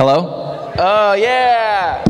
Hello? Oh, yeah.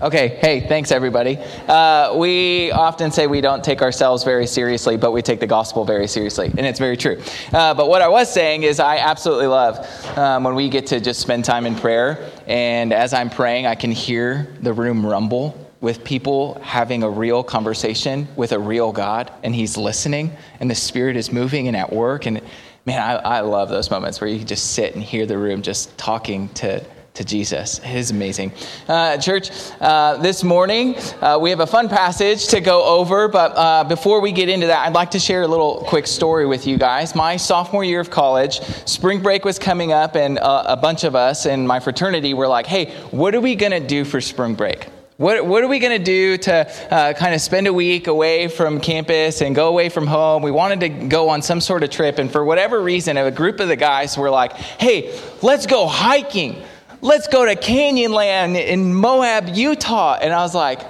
Okay, hey, thanks everybody. Uh, we often say we don't take ourselves very seriously, but we take the gospel very seriously, and it's very true. Uh, but what I was saying is, I absolutely love um, when we get to just spend time in prayer, and as I'm praying, I can hear the room rumble with people having a real conversation with a real God, and He's listening, and the Spirit is moving and at work. And man, I, I love those moments where you can just sit and hear the room just talking to to Jesus. It is amazing. Uh, church, uh, this morning uh, we have a fun passage to go over, but uh, before we get into that, I'd like to share a little quick story with you guys. My sophomore year of college, spring break was coming up, and uh, a bunch of us in my fraternity were like, hey, what are we going to do for spring break? What, what are we going to do to uh, kind of spend a week away from campus and go away from home? We wanted to go on some sort of trip, and for whatever reason, a group of the guys were like, hey, let's go hiking let's go to Canyonland in Moab, Utah. And I was like,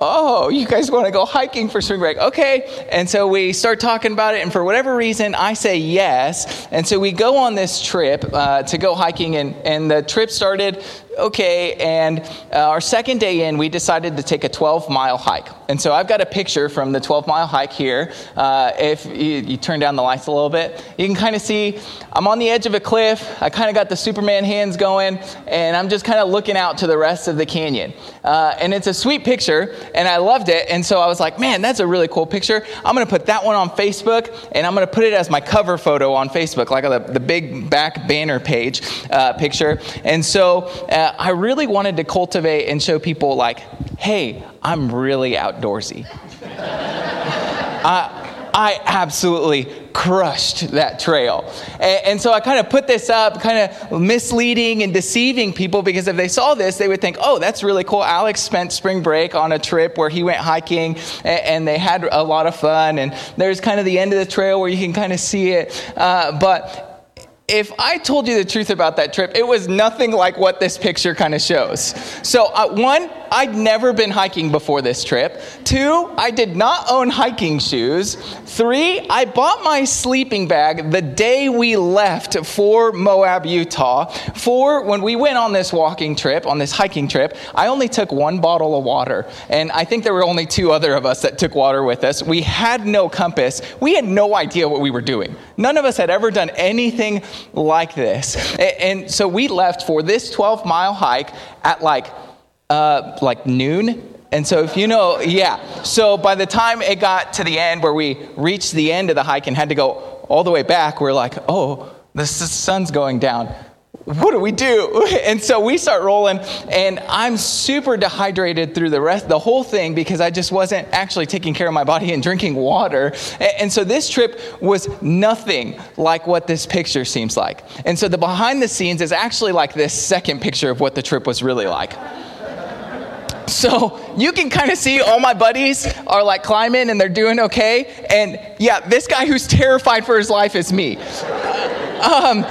oh, you guys want to go hiking for spring break? Okay. And so we start talking about it. And for whatever reason, I say yes. And so we go on this trip uh, to go hiking. And, and the trip started okay. And uh, our second day in, we decided to take a 12 mile hike. And so I've got a picture from the 12 mile hike here. Uh, if you, you, turn down the lights a little bit, you can kind of see I'm on the edge of a cliff. I kind of got the Superman hands going, and I'm just kind of looking out to the rest of the canyon. Uh, and it's a sweet picture, and I loved it. And so I was like, man, that's a really cool picture. I'm going to put that one on Facebook, and I'm going to put it as my cover photo on Facebook, like the, the big back banner page uh, picture. And so I really wanted to cultivate and show people, like, hey, I'm really outdoorsy. I, I absolutely crushed that trail. And, and so I kind of put this up, kind of misleading and deceiving people because if they saw this, they would think, oh, that's really cool. Alex spent spring break on a trip where he went hiking and, and they had a lot of fun. And there's kind of the end of the trail where you can kind of see it. Uh, but if I told you the truth about that trip, it was nothing like what this picture kind of shows. So, uh, one, I'd never been hiking before this trip. Two, I did not own hiking shoes. Three, I bought my sleeping bag the day we left for Moab, Utah. Four, when we went on this walking trip, on this hiking trip, I only took one bottle of water. And I think there were only two other of us that took water with us. We had no compass. We had no idea what we were doing. None of us had ever done anything like this. And so we left for this 12 mile hike at like uh, like noon. And so, if you know, yeah. So, by the time it got to the end where we reached the end of the hike and had to go all the way back, we're like, oh, the sun's going down. What do we do? And so we start rolling, and I'm super dehydrated through the rest, the whole thing, because I just wasn't actually taking care of my body and drinking water. And so this trip was nothing like what this picture seems like. And so the behind the scenes is actually like this second picture of what the trip was really like. So you can kind of see all my buddies are like climbing and they're doing okay. And yeah, this guy who's terrified for his life is me. Um,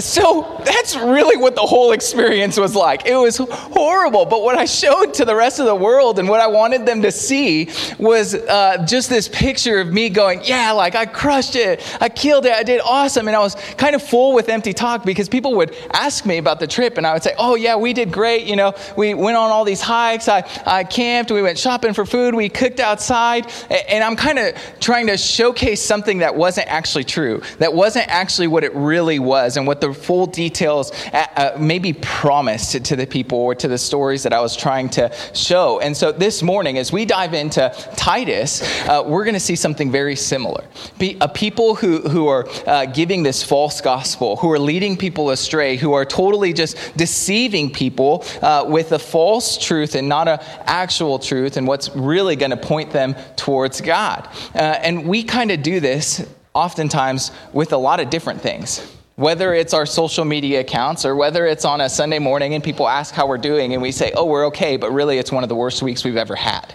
so that's really what the whole experience was like. It was horrible. But what I showed to the rest of the world and what I wanted them to see was uh, just this picture of me going, Yeah, like I crushed it. I killed it. I did awesome. And I was kind of full with empty talk because people would ask me about the trip and I would say, Oh, yeah, we did great. You know, we went on all these hikes. I, I camped. We went shopping for food. We cooked outside. And I'm kind of trying to showcase something that wasn't actually true, that wasn't actually what it really was and what the full details uh, maybe promised to, to the people or to the stories that I was trying to show. And so this morning, as we dive into Titus, uh, we're going to see something very similar. Be, a people who, who are uh, giving this false gospel, who are leading people astray, who are totally just deceiving people uh, with a false truth and not an actual truth, and what's really going to point them towards God. Uh, and we kind of do this oftentimes with a lot of different things whether it's our social media accounts or whether it's on a Sunday morning and people ask how we're doing and we say, oh, we're okay, but really it's one of the worst weeks we've ever had.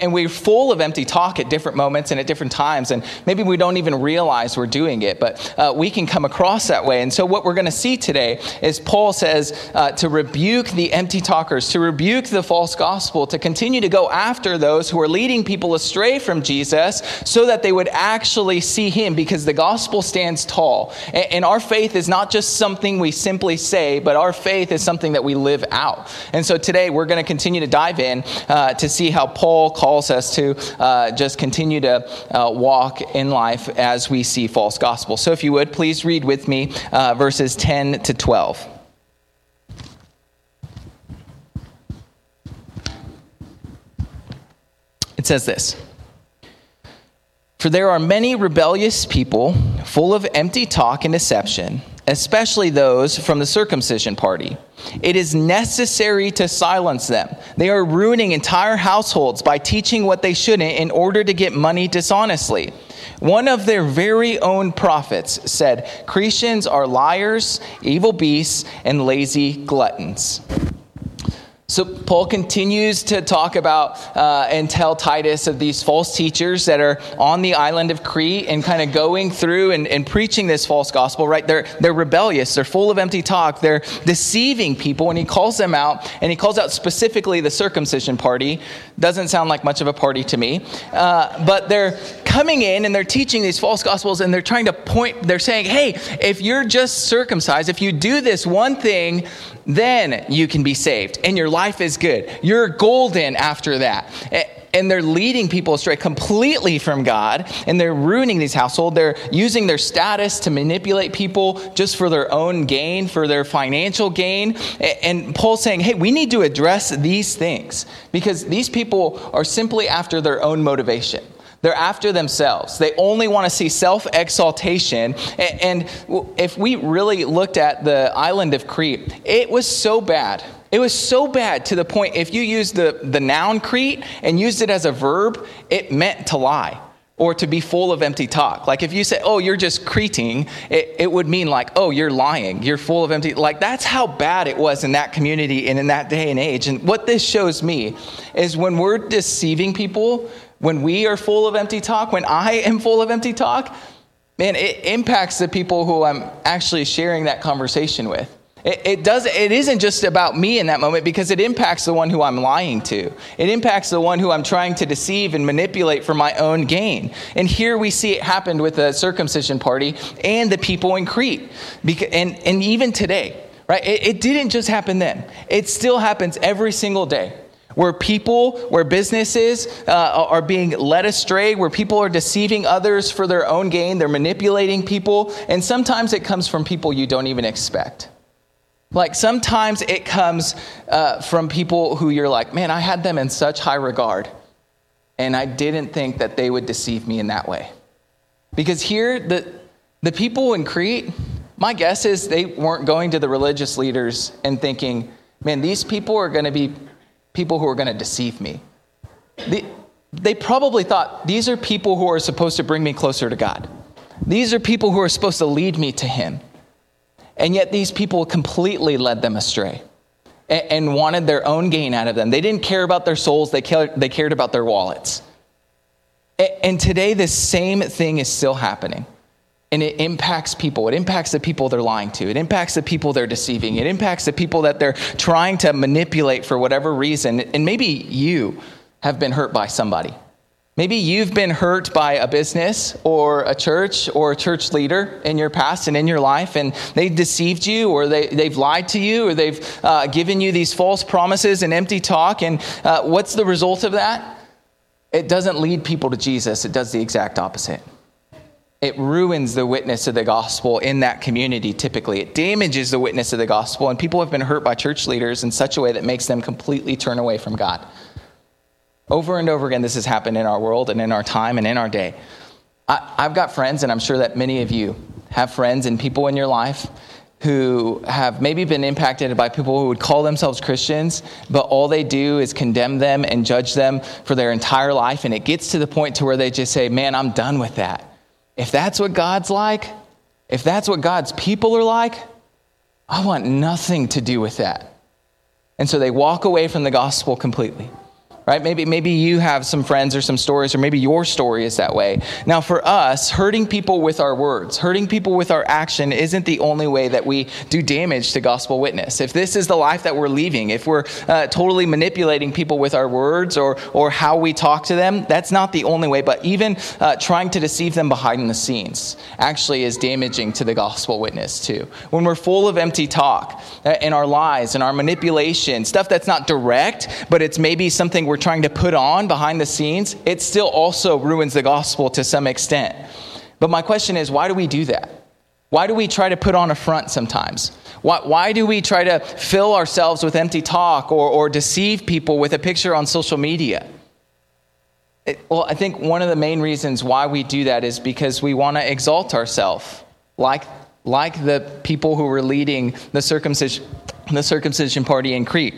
And we're full of empty talk at different moments and at different times, and maybe we don't even realize we're doing it, but uh, we can come across that way. And so, what we're going to see today is Paul says uh, to rebuke the empty talkers, to rebuke the false gospel, to continue to go after those who are leading people astray from Jesus so that they would actually see him because the gospel stands tall. And our our faith is not just something we simply say, but our faith is something that we live out. And so today we're going to continue to dive in uh, to see how Paul calls us to uh, just continue to uh, walk in life as we see false gospels. So if you would, please read with me uh, verses 10 to 12. It says this. For there are many rebellious people, full of empty talk and deception, especially those from the circumcision party. It is necessary to silence them. They are ruining entire households by teaching what they shouldn't in order to get money dishonestly. One of their very own prophets said, Cretans are liars, evil beasts, and lazy gluttons. So, Paul continues to talk about uh, and tell Titus of these false teachers that are on the island of Crete and kind of going through and, and, preaching this false gospel, right? They're, they're rebellious, they're full of empty talk, they're deceiving people, and he calls them out, and he calls out specifically the circumcision party. Doesn't sound like much of a party to me, uh, but they're coming in and they're teaching these false gospels, and they're trying to point, they're saying, hey, if you're just circumcised, if you do this one thing, then you can be saved and your life is good. You're golden after that. And they're leading people astray completely from God and they're ruining these households. They're using their status to manipulate people just for their own gain, for their financial gain. And Paul's saying, hey, we need to address these things because these people are simply after their own motivation. They're after themselves. They only want to see self exaltation. And if we really looked at the island of Crete, it was so bad. It was so bad to the point if you used the, the noun Crete and used it as a verb, it meant to lie or to be full of empty talk. Like if you say, oh, you're just creting, it, it, would mean like, oh, you're lying. You're full of empty. Like that's how bad it was in that community and in that day and age. And what this shows me is when we're deceiving people, when we are full of empty talk, when I am full of empty talk, man, it impacts the people who I'm actually sharing that conversation with. It, it, does, it isn't just about me in that moment because it impacts the one who I'm lying to. It impacts the one who I'm trying to deceive and manipulate for my own gain. And here we see it happened with the circumcision party and the people in Crete. And, and even today, right? It, it didn't just happen then, it still happens every single day where people, where businesses uh, are being led astray, where people are deceiving others for their own gain, they're manipulating people, and sometimes it comes from people you don't even expect. Like sometimes it comes uh, from people who you're like, man, I had them in such high regard, and I didn't think that they would deceive me in that way. Because here, the, the people in Crete, my guess is they weren't going to the religious leaders and thinking, man, these people are going to be people who are going to deceive me. They, they probably thought these are people who are supposed to bring me closer to God. These are people who are supposed to lead me to Him. And yet these people completely led them astray and, and wanted their own gain out of them. They didn't care about their souls, they cared, they cared about their wallets. And, and today, this same thing is still happening. And it impacts people. It impacts the people they're lying to. It impacts the people they're deceiving. It impacts the people that they're trying to manipulate for whatever reason. And maybe you have been hurt by somebody. Maybe you've been hurt by a business or a church or a church leader in your past and in your life, and they deceived you or they, they've lied to you or they've uh, given you these false promises and empty talk. And uh, what's the result of that? It doesn't lead people to Jesus, it does the exact opposite it ruins the witness of the gospel in that community typically. It damages the witness of the gospel, and people have been hurt by church leaders in such a way that makes them completely turn away from God. Over and over again, this has happened in our world and in our time and in our day. I, have got friends, and I'm sure that many of you have friends and people in your life who have maybe been impacted by people who would call themselves Christians, but all they do is condemn them and judge them for their entire life. And it gets to the point to where they just say, Man, I'm done with that. If that's what God's like, if that's what God's people are like, I want nothing to do with that. And so they walk away from the gospel completely. Right? Maybe, maybe you have some friends or some stories, or maybe your story is that way. Now, for us, hurting people with our words, hurting people with our action isn't the only way that we do damage to gospel witness. If this is the life that we're leaving, if we're uh, totally manipulating people with our words or, or how we talk to them, that's not the only way. But even uh, trying to deceive them behind the scenes actually is damaging to the gospel witness, too. When we're full of empty talk uh, in our lies and our manipulation, stuff that's not direct, but it's maybe something we're trying to put on behind the scenes, it still also ruins the gospel to some extent. But my question is why do we do that? Why do we try to put on a front sometimes? Why, why do we try to fill ourselves with empty talk or, or deceive people with a picture on social media? It, well, I think one of the main reasons why we do that is because we want to exalt ourselves, like, like the people who were leading the circumcision, the circumcision party in Crete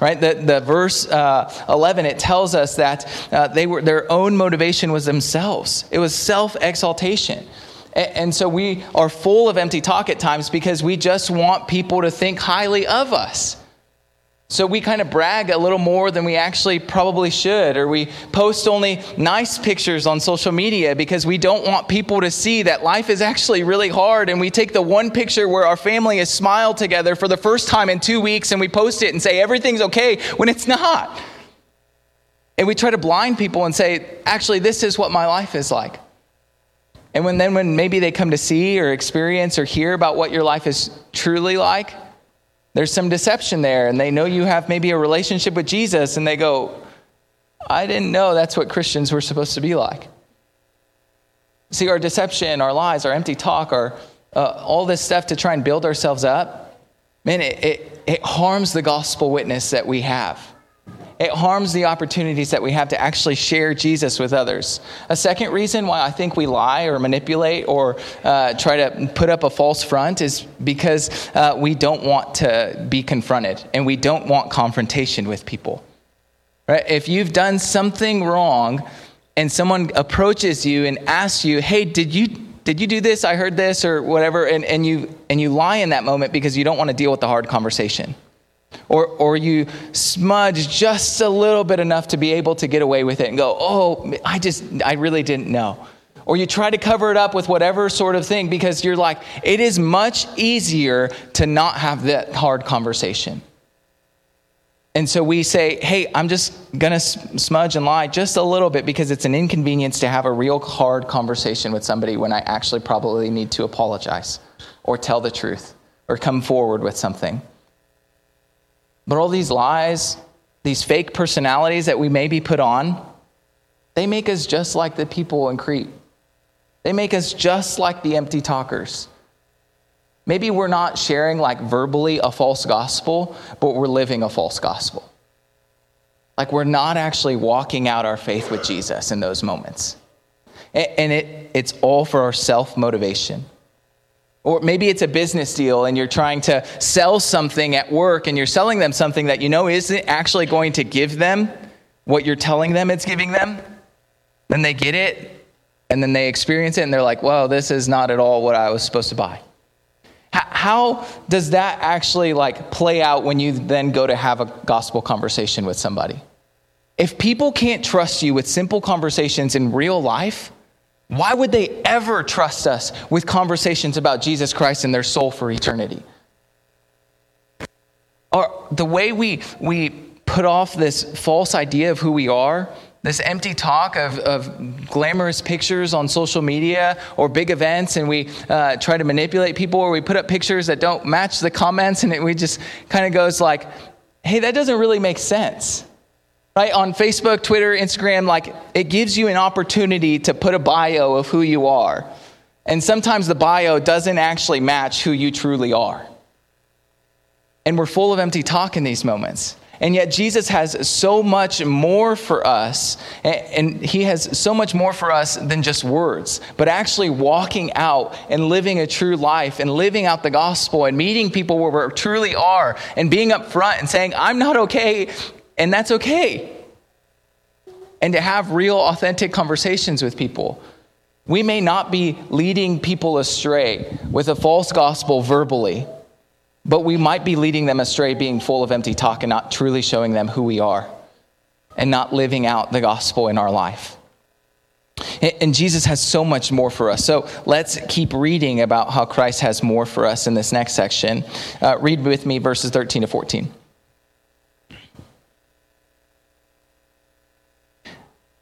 right? The, the verse uh, 11 it tells us that uh, they were their own motivation was themselves. It was self-exaltation. And, and so we are full of empty talk at times because we just want people to think highly of us so we kind of brag a little more than we actually probably should, or we post only nice pictures on social media because we don't want people to see that life is actually really hard. And we take the one picture where our family has smiled together for the first time in two weeks and we post it and say everything's okay when it's not. And we try to blind people and say, actually, this is what my life is like. And when then when maybe they come to see or experience or hear about what your life is truly like, there's some deception there, and they know you have maybe a relationship with Jesus, and they go, I didn't know that's what Christians were supposed to be like. See, our deception, our lies, our empty talk, our uh, all this stuff to try and build ourselves up, man, it, it, it harms the gospel witness that we have it harms the opportunities that we have to actually share Jesus with others. A second reason why I think we lie or manipulate or uh, try to put up a false front is because uh, we don't want to be confronted and we don't want confrontation with people. Right? If you've done something wrong and someone approaches you and asks you, hey, did you, did you do this? I heard this or whatever, and, and, you, and you lie in that moment because you don't want to deal with the hard conversation or, or you smudge just a little bit enough to be able to get away with it and go, oh, I just, I really didn't know. Or you try to cover it up with whatever sort of thing because you're like, it is much easier to not have that hard conversation. And so we say, hey, I'm just going to smudge and lie just a little bit because it's an inconvenience to have a real hard conversation with somebody when I actually probably need to apologize or tell the truth or come forward with something. But all these lies, these fake personalities that we maybe put on, they make us just like the people in Crete. They make us just like the empty talkers. Maybe we're not sharing like verbally a false gospel, but we're living a false gospel. Like we're not actually walking out our faith with Jesus in those moments. And it, it's all for our self motivation. Or maybe it's a business deal and you're trying to sell something at work and you're selling them something that you know isn't actually going to give them what you're telling them it's giving them. Then they get it and then they experience it and they're like, well, this is not at all what I was supposed to buy. How does that actually like play out when you then go to have a gospel conversation with somebody? If people can't trust you with simple conversations in real life, why would they ever trust us with conversations about Jesus Christ and their soul for eternity? Or the way we, we put off this false idea of who we are, this empty talk of, of glamorous pictures on social media or big events, and we uh, try to manipulate people, or we put up pictures that don't match the comments, and it, we just kind of goes like, hey, that doesn't really make sense right? On Facebook, Twitter, Instagram, like it gives you an opportunity to put a bio of who you are. And sometimes the bio doesn't actually match who you truly are. And we're full of empty talk in these moments. And yet, Jesus has so much more for us, and He has so much more for us than just words, but actually walking out and living a true life and living out the gospel and meeting people where we truly are and being up front and saying, I'm not okay and that's okay. And to have real, authentic conversations with people. We may not be leading people astray with a false gospel verbally, but we might be leading them astray being full of empty talk and not truly showing them who we are. and not living out the gospel in our life. And Jesus has so much more for us. So let's keep reading about how Christ has more for us in this next section. Uh, read with me verses 13 to 14.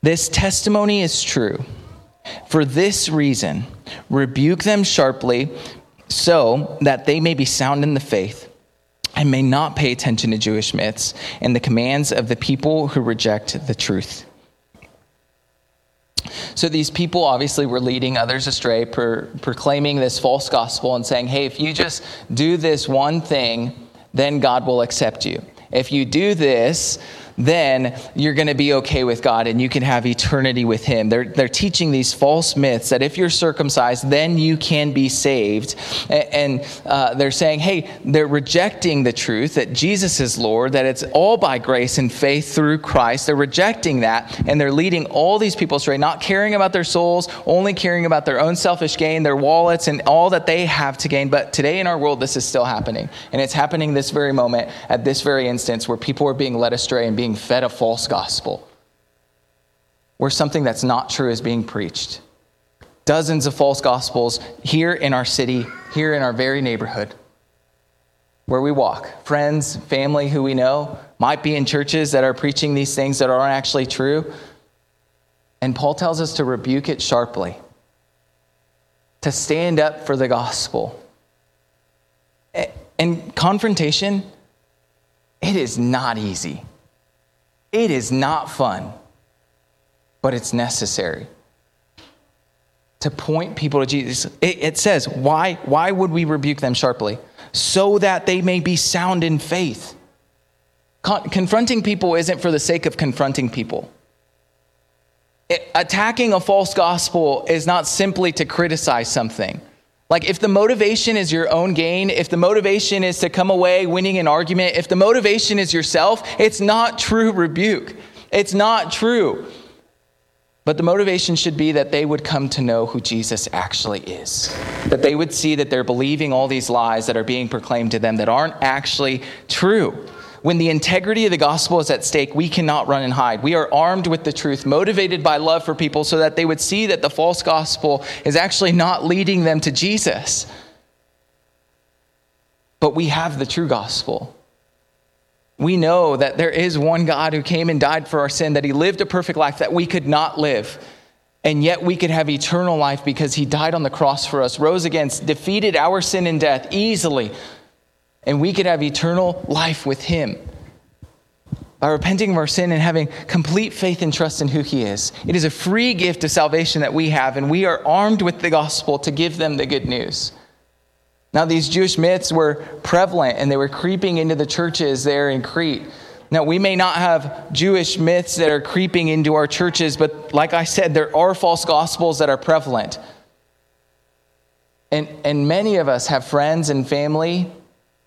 This testimony is true. For this reason, rebuke them sharply so that they may be sound in the faith and may not pay attention to Jewish myths and the commands of the people who reject the truth. So these people obviously were leading others astray, per, proclaiming this false gospel and saying, hey, if you just do this one thing, then God will accept you. If you do this, then you're going to be okay with God and you can have eternity with Him. They're, they're teaching these false myths that if you're circumcised, then you can be saved. And, uh, they're saying, hey, they're rejecting the truth that Jesus is Lord, that it's all by grace and faith through Christ. They're rejecting that and they're leading all these people astray, not caring about their souls, only caring about their own selfish gain, their wallets, and all that they have to gain. But today in our world, this is still happening. And it's happening this very moment, at this very instance, where people are being led astray and being being fed a false gospel, where something that's not true is being preached. Dozens of false gospels here in our city, here in our very neighborhood where we walk. Friends, family who we know might be in churches that are preaching these things that aren't actually true. And Paul tells us to rebuke it sharply, to stand up for the gospel. And confrontation, it is not easy. It is not fun, but it's necessary to point people to Jesus. It, it, says, why, why would we rebuke them sharply? So that they may be sound in faith. Con- confronting people isn't for the sake of confronting people. It, attacking a false gospel is not simply to criticize something. Like, if the motivation is your own gain, if the motivation is to come away winning an argument, if the motivation is yourself, it's not true rebuke. It's not true. But the motivation should be that they would come to know who Jesus actually is. That they would see that they're believing all these lies that are being proclaimed to them that aren't actually true. When the integrity of the gospel is at stake, we cannot run and hide. We are armed with the truth, motivated by love for people, so that they would see that the false gospel is actually not leading them to Jesus. But we have the true gospel. We know that there is one God who came and died for our sin, that he lived a perfect life that we could not live. And yet we could have eternal life because he died on the cross for us, rose against, defeated our sin and death easily and we could have eternal life with Him by repenting of our sin and having complete faith and trust in who He is. It is a free gift of salvation that we have, and we are armed with the gospel to give them the good news. Now, these Jewish myths were prevalent and they were creeping into the churches there in Crete. Now, we may not have Jewish myths that are creeping into our churches, but like I said, there are false gospels that are prevalent. And, and many of us have friends and family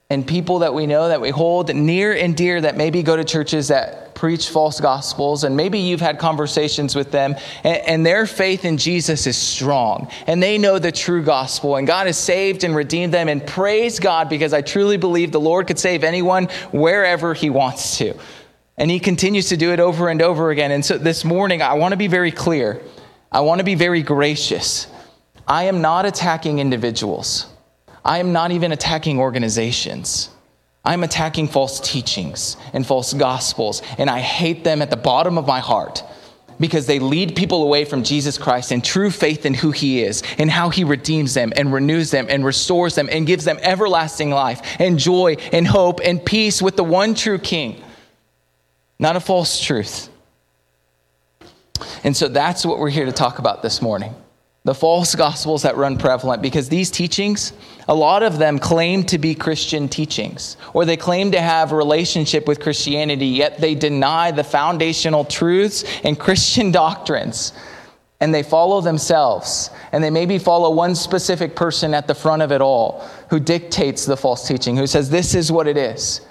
and people that we know that we hold near and dear that maybe go to churches that preach false gospels and maybe you've had conversations with them and, and, their faith in jesus is strong and they know the true gospel and god has saved and redeemed them and praise god because i truly believe the lord could save anyone wherever he wants to. And he continues to do it over and over again. And so this morning i want to be very clear. I want to be very gracious. I am not attacking individuals I am not even attacking organizations. I'm attacking false teachings and false gospels, and I hate them at the bottom of my heart because they lead people away from Jesus Christ and true faith in who He is and how He redeems them and renews them and restores them and gives them everlasting life and joy and hope and peace with the one true King, not a false truth. And so that's what we're here to talk about this morning the false gospels that run prevalent because these teachings a lot of them claim to be christian teachings or they claim to have a relationship with christianity yet they deny the foundational truths and christian doctrines. And they follow themselves and they maybe follow one specific person at the front of it all who dictates the false teaching who says this is what it is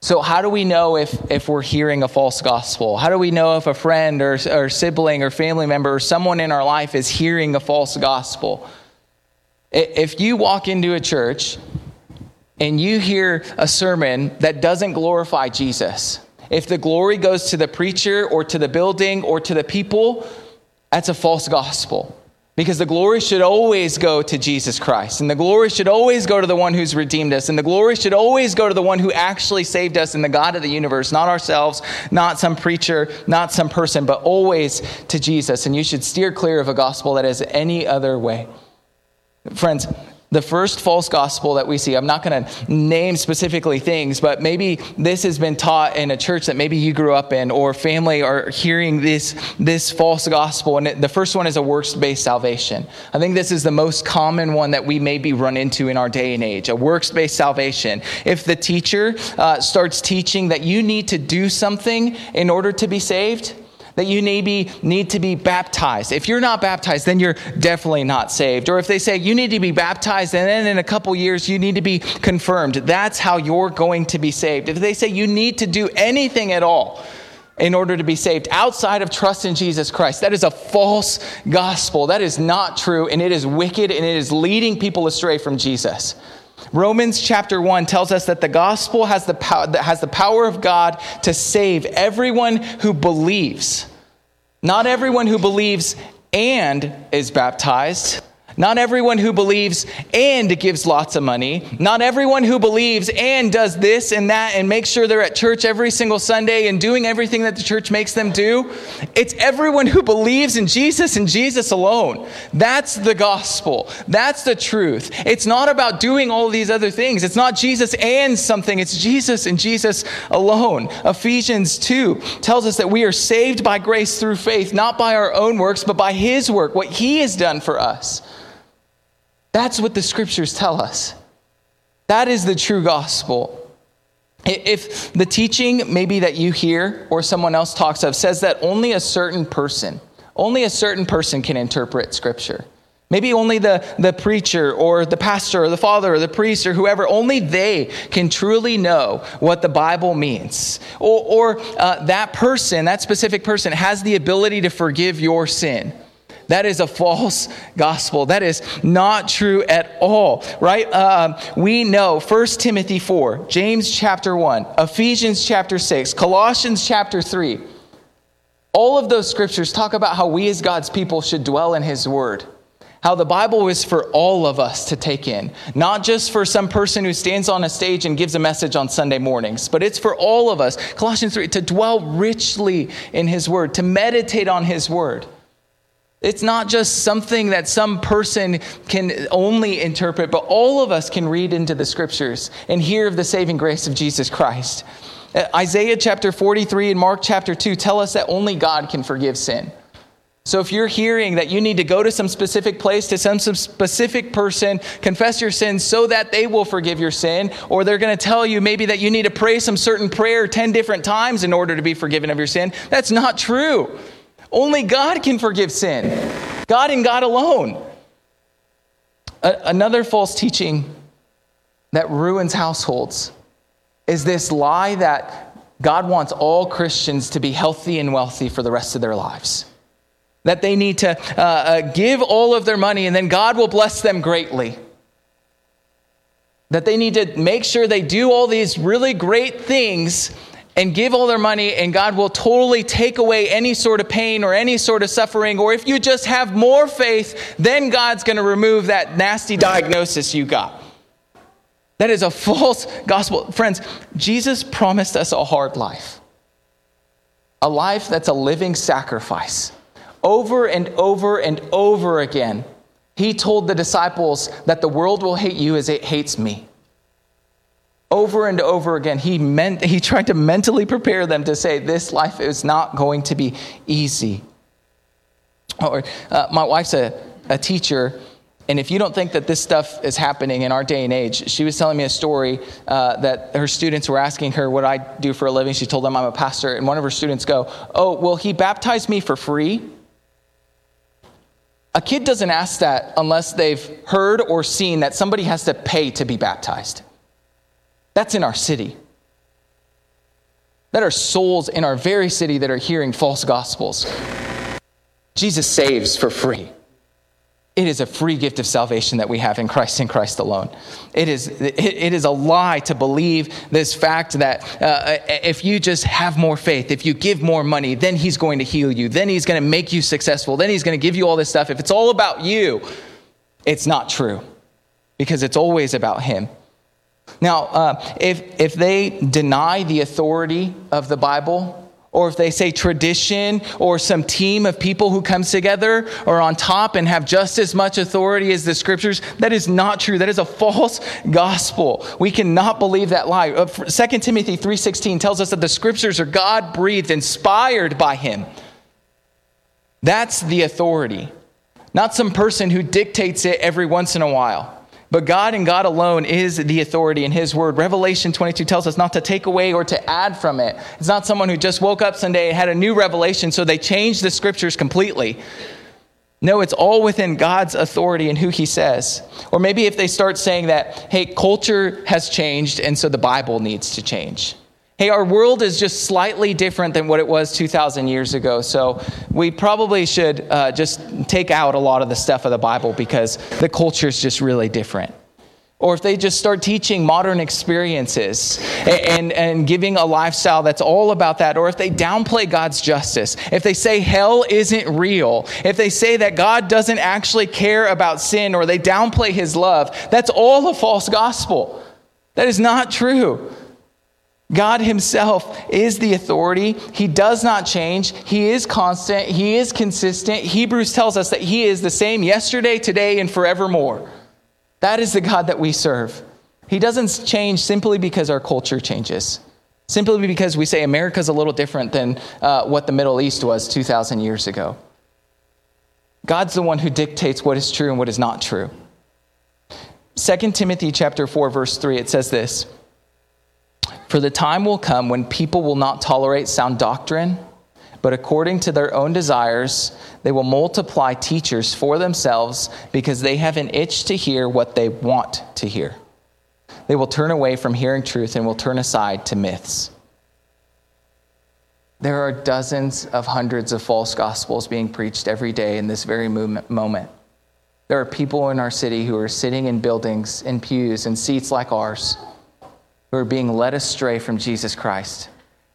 so, how do we know if, if we're hearing a false gospel? How do we know if a friend or, or sibling or family member or someone in our life is hearing a false gospel? If you walk into a church and you hear a sermon that doesn't glorify Jesus, If the glory goes to the preacher or to the building or to the people, that's a false gospel. Because the glory should always go to Jesus Christ. And the glory should always go to the one who's redeemed us. And the glory should always go to the one who actually saved us and the God of the universe, not ourselves, not some preacher, not some person, but always to Jesus. And you should steer clear of a gospel that is any other way. Friends, the first false gospel that we see, I'm not going to name specifically things, but maybe this has been taught in a church that maybe you grew up in or family are hearing this, this false gospel. And it, the first one is a works based salvation. I think this is the most common one that we maybe run into in our day and age a works based salvation. If the teacher uh, starts teaching that you need to do something in order to be saved, that you maybe need to be baptized. If you're not baptized, then you're definitely not saved. Or if they say you need to be baptized and then in a couple years you need to be confirmed, that's how you're going to be saved. If they say you need to do anything at all, in order to be saved outside of trust in Jesus Christ. That is a false gospel. That is not true, and it is wicked, and it is leading people astray from Jesus. Romans chapter 1 tells us that the gospel has the, power, that has the power of God to save everyone who believes. Not everyone who believes and is baptized, not everyone who believes and gives lots of money. Not everyone who believes and does this and that and makes sure they're at church every single Sunday and doing everything that the church makes them do. It's everyone who believes in Jesus and Jesus alone. That's the gospel. That's the truth. It's not about doing all these other things. It's not Jesus and something. It's Jesus and Jesus alone. Ephesians 2 tells us that we are saved by grace through faith, not by our own works, but by his work, what he has done for us. That's what the scriptures tell us. That is the true gospel. If the teaching, maybe that you hear or someone else talks of, says that only a certain person, only a certain person can interpret scripture. Maybe only the, the preacher or the pastor or the father or the priest or whoever, only they can truly know what the Bible means. Or, or uh, that person, that specific person, has the ability to forgive your sin. That is a false gospel. That is not true at all, right? Uh, we know 1 Timothy 4, James chapter 1, Ephesians chapter 6, Colossians chapter 3. All of those scriptures talk about how we as God's people should dwell in His Word. How the Bible is for all of us to take in, not just for some person who stands on a stage and gives a message on Sunday mornings, but it's for all of us. Colossians 3 to dwell richly in His Word, to meditate on His Word. It's not just something that some person can only interpret, but all of us can read into the scriptures and hear of the saving grace of Jesus Christ. Uh, Isaiah chapter 43 and Mark chapter 2 tell us that only God can forgive sin. So if you're hearing that you need to go to some specific place, to some, some specific person, confess your sin so that they will forgive your sin, or they're going to tell you maybe that you need to pray some certain prayer 10 different times in order to be forgiven of your sin, that's not true. Only God can forgive sin. God and God alone. A- another false teaching that ruins households is this lie that God wants all Christians to be healthy and wealthy for the rest of their lives. That they need to uh, uh, give all of their money and then God will bless them greatly. That they need to make sure they do all these really great things and give all their money, and God will totally take away any sort of pain or any sort of suffering. Or if you just have more faith, then God's going to remove that nasty diagnosis you got. That is a false gospel. Friends, Jesus promised us a hard life, a life that's a living sacrifice. Over and over and over again, he told the disciples that the world will hate you as it hates me. Over and over again, he, meant, he tried to mentally prepare them to say, This life is not going to be easy. Or, uh, my wife's a, a teacher, and if you don't think that this stuff is happening in our day and age, she was telling me a story uh, that her students were asking her what I do for a living. She told them I'm a pastor, and one of her students go, "Oh, well, he baptized me for free." A kid doesn't ask that unless they've heard or seen that somebody has to pay to be baptized. That's in our city. That are souls in our very city that are hearing false gospels. Jesus saves for free. it is a free gift of salvation that we have in Christ and Christ alone. It is, it, it is a lie to believe this fact that uh, if you just have more faith, if you give more money, then He's going to heal you, then He's going to make you successful, then He's going to give you all this stuff. If it's all about you, it's not true because it's always about Him. Now, uh, if, if they deny the authority of the Bible, or if they say tradition or some team of people who comes together are on top and have just as much authority as the scriptures that is not true. That is a false gospel. We cannot believe that lie. 2 uh, timothy 3.16 tells us that the scriptures are god breathed inspired by him. That's the authority. Not some person who dictates it every once in a while but God and God alone is the authority in His word. Revelation 22 tells us not to take away or to add from it. It's not someone who just woke up Sunday and had a new revelation, so they changed the scriptures completely. No, it's all within God's authority and who He says. Or maybe if they start saying that, hey, culture has changed, and so the Bible needs to change. Hey, our world is just slightly different than what it was 2,000 years ago. So we probably should uh, just take out a lot of the stuff of the Bible because the culture is just really different. Or if they just start teaching modern experiences and, and, and, giving a lifestyle that's all about that, or if they downplay God's justice, if they say hell isn't real, if they say that God doesn't actually care about sin, or they downplay his love, that's all a false gospel. That is not true. God Himself is the authority. He does not change. He is constant. He is consistent. Hebrews tells us that He is the same yesterday, today, and forevermore. That is the God that we serve. He doesn't change simply because our culture changes, simply because we say America's a little different than uh, what the Middle East was 2,000 years ago. God's the one who dictates what is true and what is not true. 2 Timothy chapter 4 verse 3 it says this for the time will come when people will not tolerate sound doctrine, but according to their own desires, they will multiply teachers for themselves because they have an itch to hear what they want to hear. They will turn away from hearing truth and will turn aside to myths. There are dozens of hundreds of false gospels being preached every day in this very moment. There are people in our city who are sitting in buildings, in pews, and seats like ours who are being led astray from Jesus Christ.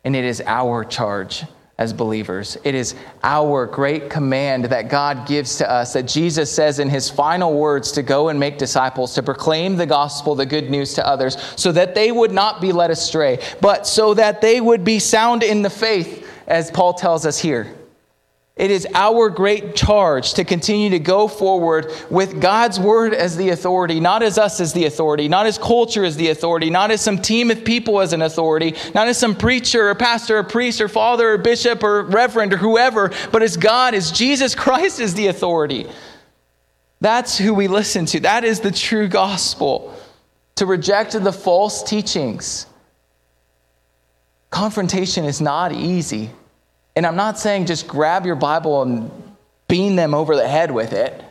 And it is our charge as believers. It is our great command that God gives to us, that Jesus says in his final words to go and make disciples, to proclaim the gospel, the good news to others, so that they would not be led astray, but so that they would be sound in the faith, as Paul tells us here. It is our great charge to continue to go forward with God's word as the authority, not as us as the authority, not as culture as the authority, not as some team of people as an authority, not as some preacher or pastor or priest or father or bishop or reverend or whoever, but as God, as Jesus Christ is the authority. That's who we listen to. That is the true gospel. To reject the false teachings. Confrontation is not easy. And I'm not saying just grab your Bible and bean them over the head with it.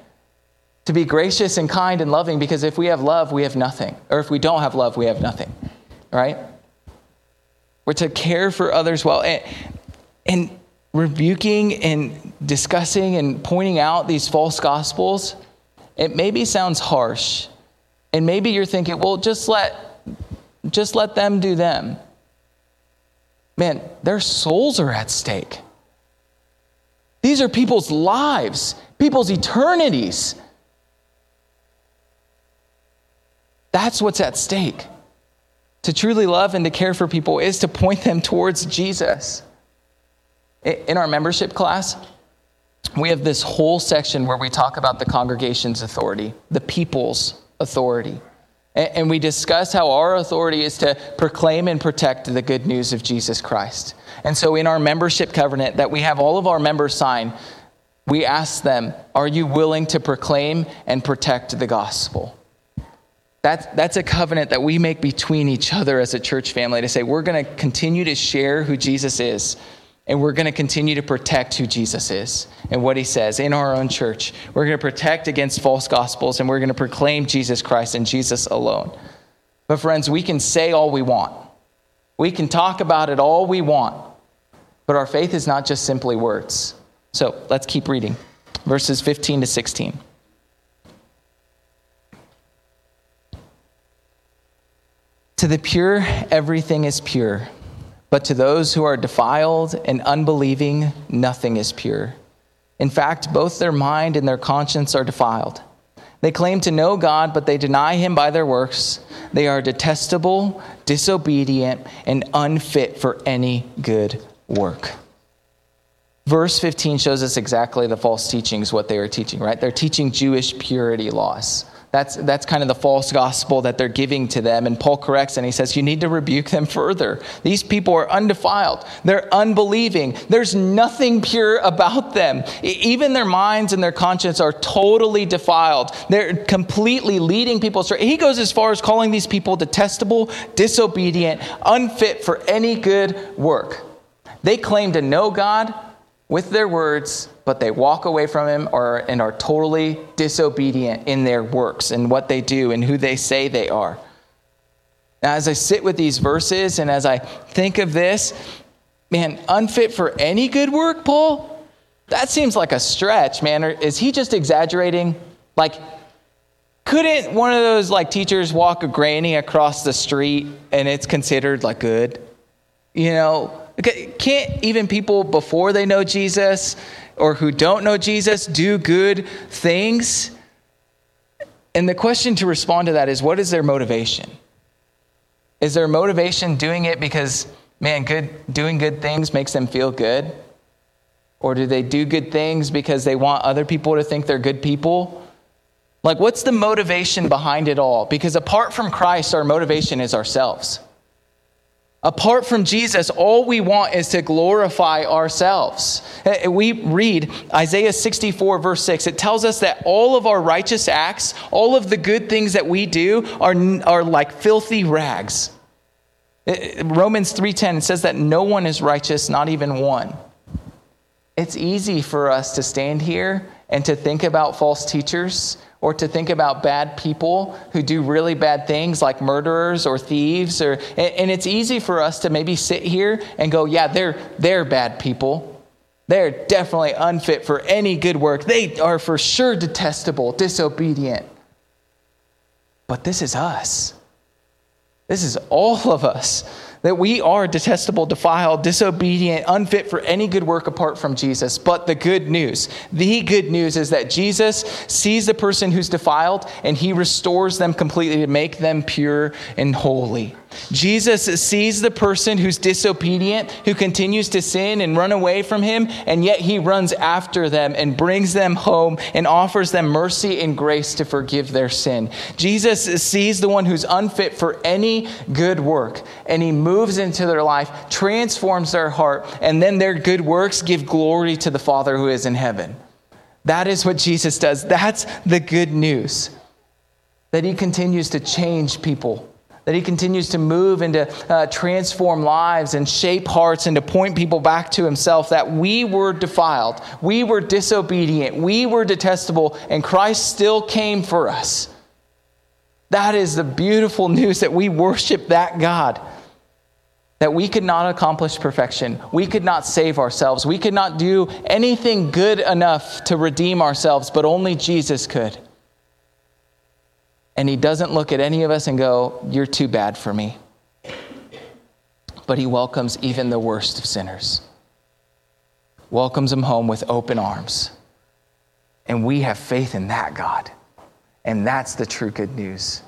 To be gracious and kind and loving, because if we have love, we have nothing. Or if we don't have love, we have nothing. Right? We're to care for others well. And, and rebuking and discussing and pointing out these false gospels, it maybe sounds harsh. And maybe you're thinking, well, just let just let them do them man, their souls are at stake. These are people's lives, people's eternities. That's what's at stake. To truly love and to care for people is to point them towards Jesus. In our membership class, we have this whole section where we talk about the congregation's authority, the people's authority. And we discuss how our authority is to proclaim and protect the good news of Jesus Christ. And so, in our membership covenant that we have all of our members sign, we ask them, Are you willing to proclaim and protect the gospel? That's, that's a covenant that we make between each other as a church family to say, We're going to continue to share who Jesus is and we're going to continue to protect who Jesus is and what he says in our own church. We're going to protect against false gospels and we're going to proclaim Jesus Christ and Jesus alone. But, friends, we can say all we want, we can talk about it all we want, but our faith is not just simply words. So let's keep reading verses 15 to 16. To the pure, everything is pure. But to those who are defiled and unbelieving, nothing is pure. In fact, both their mind and their conscience are defiled. They claim to know God, but they deny him by their works. They are detestable, disobedient, and unfit for any good work. Verse 15 shows us exactly the false teachings, what they are teaching, right? They're teaching Jewish purity laws. That's, that's kind of the false gospel that they're giving to them. And Paul corrects and he says, You need to rebuke them further. These people are undefiled, they're unbelieving. There's nothing pure about them. Even their minds and their conscience are totally defiled. They're completely leading people astray. He goes as far as calling these people detestable, disobedient, unfit for any good work. They claim to know God with their words, but they walk away from him or, and are totally disobedient in their works and what they do and who they say they are. Now, as I sit with these verses and as I think of this, man, unfit for any good work, Paul? That seems like a stretch, man. Is he just exaggerating? Like, couldn't one of those like teachers walk a granny across the street and it's considered like good? You know, can't even people before they know Jesus or who don't know Jesus do good things? And the question to respond to that is what is their motivation? Is their motivation doing it because, man, good, doing good things makes them feel good? Or do they do good things because they want other people to think they're good people? Like, what's the motivation behind it all? Because apart from Christ, our motivation is ourselves. Apart from Jesus, all we want is to glorify ourselves. Eh, we read Isaiah 64, verse 6. It tells us that all of our righteous acts, all of the good things that we do, are, are like filthy rags. Eh, eh, Romans 3:10 says that no one is righteous, not even one. It's easy for us to stand here and to think about false teachers or to think about bad people who do really bad things like murderers or thieves or and it's easy for us to maybe sit here and go yeah they're they're bad people. They're definitely unfit for any good work. They are for sure detestable disobedient. But this is us. This is all of us that we are detestable, defiled, disobedient, unfit for any good work apart from Jesus. But the good news, the good news is that Jesus sees the person who's defiled and he restores them completely to make them pure and holy. Jesus sees the person who's disobedient, who continues to sin and run away from him, and yet he runs after them and brings them home and offers them mercy and grace to forgive their sin. Jesus sees the one who's unfit for any good work, and he moves into their life, transforms their heart, and then their good works give glory to the Father who is in heaven. That is what Jesus does. That's the good news. That he continues to change people that he continues to move and to uh, transform lives and shape hearts and to point people back to himself that we were defiled, we were disobedient, we were detestable, and Christ still came for us. That is the beautiful news that we worship that God. That we could not accomplish perfection. We could not save ourselves. We could not do anything good enough to redeem ourselves, but only Jesus could. And he doesn't look at any of us and go, You're too bad for me. But he welcomes even the worst of sinners, welcomes them home with open arms. And we have faith in that God. And that's the true good news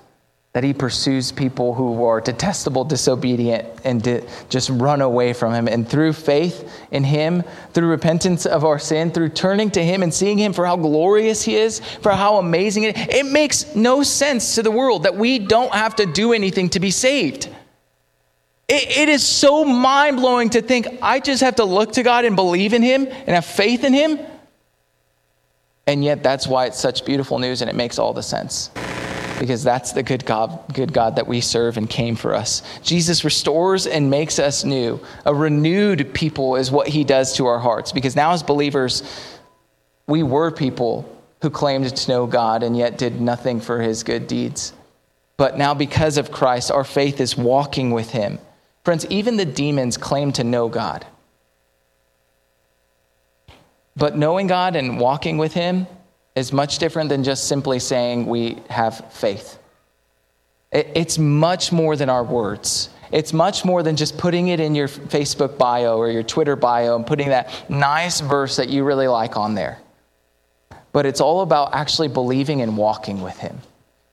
that he pursues people who are detestable, disobedient, and just run away from him. And through faith in him, through repentance of our sin, through turning to him and seeing him for how glorious he is, for how amazing it is, it makes no sense to the world that we don't have to do anything to be saved. it, it is so mind blowing to think I just have to look to God and believe in him and have faith in him. And yet, that's why it's such beautiful news and it makes all the sense because that's the good God, good God that we serve and came for us. Jesus restores and makes us new. A renewed people is what he does to our hearts because now as believers, we were people who claimed to know God and yet did nothing for his good deeds. But now because of Christ, our faith is walking with him. Friends, even the demons claim to know God. But knowing God and walking with him is much different than just simply saying we have faith. It's much more than our words. It's much more than just putting it in your Facebook bio or your Twitter bio and putting that nice verse that you really like on there. But it's all about actually believing and walking with Him.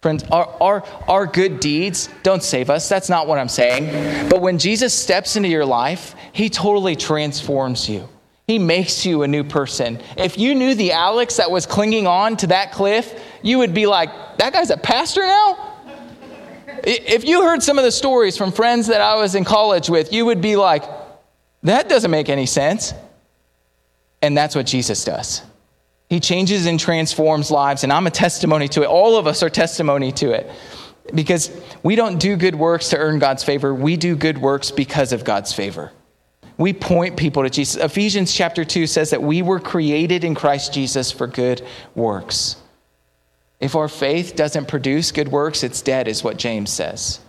Friends, our, our, our good deeds don't save us. That's not what I'm saying. But when Jesus steps into your life, He totally transforms you. He makes you a new person. If you knew the Alex that was clinging on to that cliff, you would be like, that guy's a pastor now? If you heard some of the stories from friends that I was in college with, you would be like, that doesn't make any sense. And that's what Jesus does. He changes and transforms lives, and I'm a testimony to it. All of us are testimony to it. Because we don't do good works to earn God's favor, we do good works because of God's favor. We point people to Jesus. Ephesians chapter 2 says that we were created in Christ Jesus for good works. If our faith doesn't produce good works, it's dead, is what James says.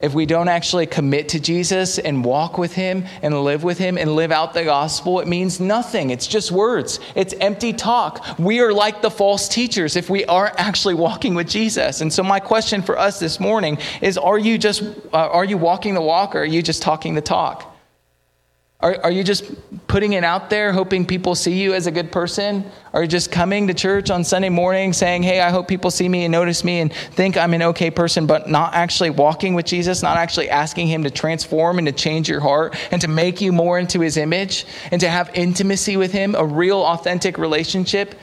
If we don't actually commit to Jesus and walk with him and live with him and live out the gospel, it means nothing. It's just words, it's empty talk. We are like the false teachers if we aren't actually walking with Jesus. And so, my question for us this morning is Are you just uh, are you walking the walk or are you just talking the talk? Are, are you just putting it out there, hoping people see you as a good person? Are you just coming to church on Sunday morning saying, hey, I hope people see me and notice me and think I'm an okay person, but not actually walking with Jesus, not actually asking Him to transform and to change your heart and to make you more into His image and to have intimacy with Him, a real, authentic relationship?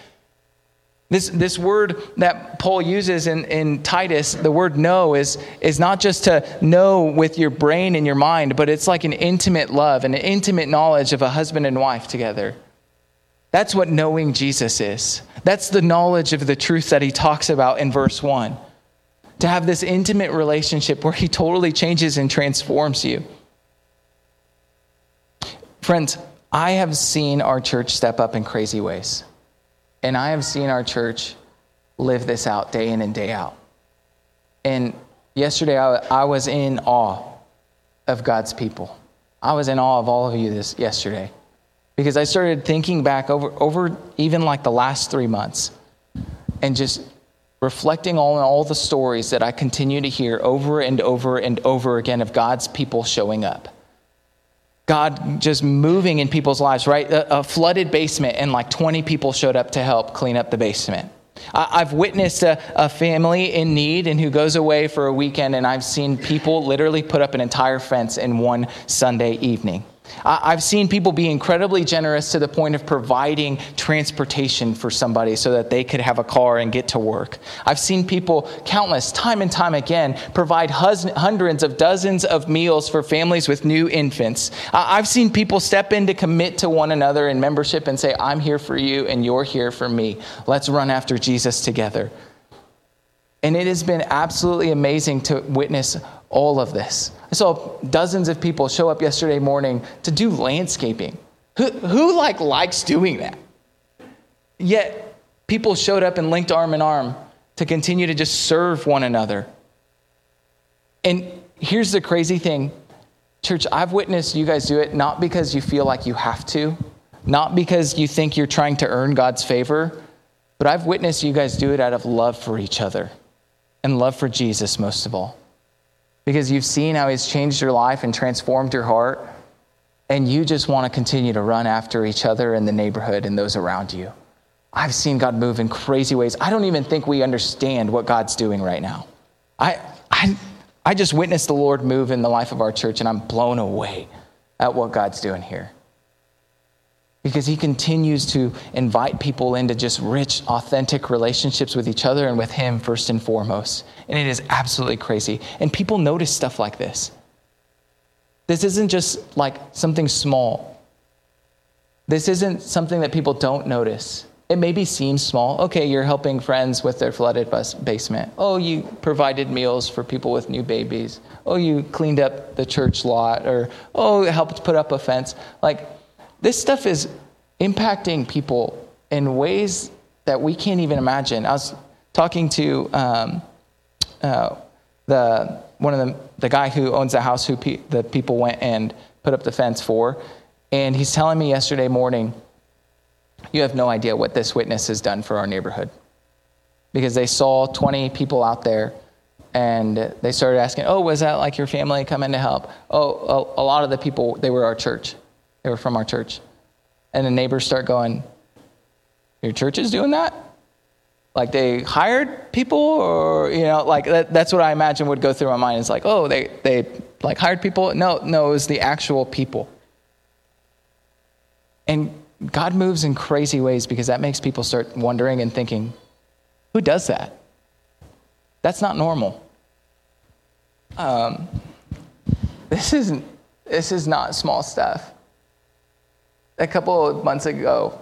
This, this word that Paul uses in, in Titus, the word know, is, is not just to know with your brain and your mind, but it's like an intimate love and an intimate knowledge of a husband and wife together. That's what knowing Jesus is. That's the knowledge of the truth that he talks about in verse 1. To have this intimate relationship where he totally changes and transforms you. Friends, I have seen our church step up in crazy ways. And I have seen our church live this out day in and day out. And yesterday, I, I was in awe of God's people. I was in awe of all of you this yesterday because I started thinking back over, over even like the last three months and just reflecting on all the stories that I continue to hear over and over and over again of God's people showing up. God just moving in people's lives, right? A, a, flooded basement, and like 20 people showed up to help clean up the basement. I, have witnessed a, a family in need and who goes away for a weekend, and I've seen people literally put up an entire fence in one Sunday evening. I've seen people be incredibly generous to the point of providing transportation for somebody so that they could have a car and get to work. I've seen people, countless, time and time again, provide hundreds of dozens of meals for families with new infants. I've seen people step in to commit to one another in membership and say, I'm here for you and you're here for me. Let's run after Jesus together. And it has been absolutely amazing to witness all of this. I saw dozens of people show up yesterday morning to do landscaping. Who, who like likes doing that? Yet people showed up and linked arm in arm to continue to just serve one another. And here's the crazy thing church, I've witnessed you guys do it not because you feel like you have to, not because you think you're trying to earn God's favor, but I've witnessed you guys do it out of love for each other and love for Jesus most of all because you've seen how He's changed your life and transformed your heart, and you just want to continue to run after each other in the neighborhood and those around you. I've seen God move in crazy ways. I don't even think we understand what God's doing right now. I, I, I just witnessed the Lord move in the life of our church, and I'm blown away at what God's doing here because he continues to invite people into just rich, authentic relationships with each other and with him first and foremost. And it is absolutely crazy. And people notice stuff like this. This isn't just like something small. This isn't something that people don't notice. It maybe seems small. Okay, you're helping friends with their flooded basement. Oh, you provided meals for people with new babies. Oh, you cleaned up the church lot. Or, oh, helped put up a fence. Like, this stuff is impacting people in ways that we can't even imagine. I was talking to um, uh, the one of the the guy who owns the house who pe- the people went and put up the fence for, and he's telling me yesterday morning, you have no idea what this witness has done for our neighborhood, because they saw 20 people out there and they started asking, "Oh, was that like your family coming to help?" Oh, a, a lot of the people they were our church, they were from our church, and the neighbors start going, "Your church is doing that?" Like they hired people, or you know, like that, that's what I imagine would go through my mind. Is like, oh, they they like hired people? No, no, it was the actual people. And God moves in crazy ways because that makes people start wondering and thinking, who does that? That's not normal. Um, this isn't. This is not small stuff. A couple of months ago,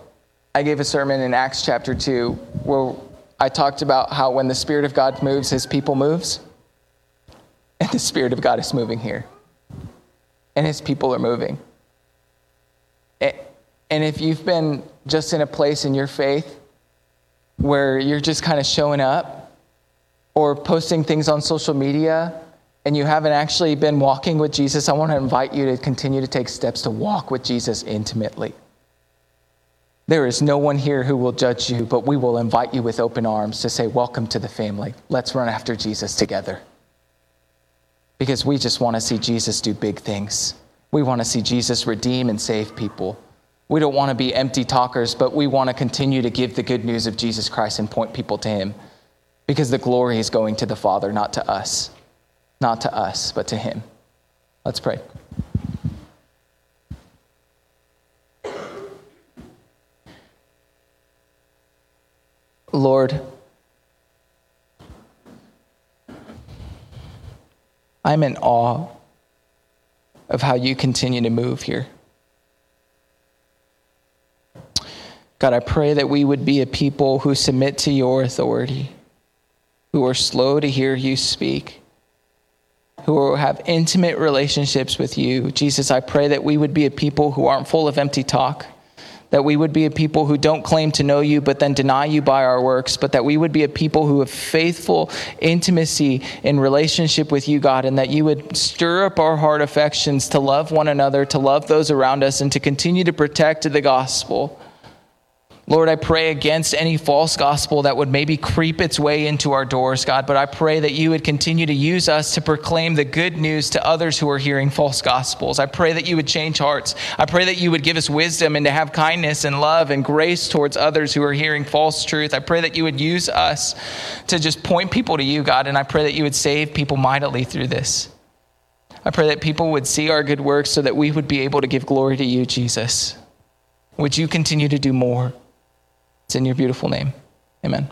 I gave a sermon in Acts chapter two where I talked about how when the Spirit of God moves, His people moves, and the Spirit of God is moving here, and His people are moving. And if you've been just in a place in your faith where you're just kind of showing up or posting things on social media and you haven't actually been walking with Jesus, I want to invite you to continue to take steps to walk with Jesus intimately. There is no one here who will judge you, but we will invite you with open arms to say, Welcome to the family. Let's run after Jesus together. Because we just want to see Jesus do big things. We want to see Jesus redeem and save people. We don't want to be empty talkers, but we want to continue to give the good news of Jesus Christ and point people to Him because the glory is going to the Father, not to us. Not to us, but to Him. Let's pray. Lord, I'm in awe of how you continue to move here. God, I pray that we would be a people who submit to your authority, who are slow to hear you speak, who have intimate relationships with you. Jesus, I pray that we would be a people who aren't full of empty talk, that we would be a people who don't claim to know you but then deny you by our works, but that we would be a people who have faithful intimacy in relationship with you, God, and that you would stir up our heart affections to love one another, to love those around us, and to continue to protect the gospel. Lord, I pray against any false gospel that would maybe creep its way into our doors, God, but I pray that you would continue to use us to proclaim the good news to others who are hearing false gospels. I pray that you would change hearts. I pray that you would give us wisdom and to have kindness and love and grace towards others who are hearing false truth. I pray that you would use us to just point people to you, God, and I pray that you would save people mightily through this. I pray that people would see our good works so that we would be able to give glory to you, Jesus. Would you continue to do more? It's in your beautiful name. Amen.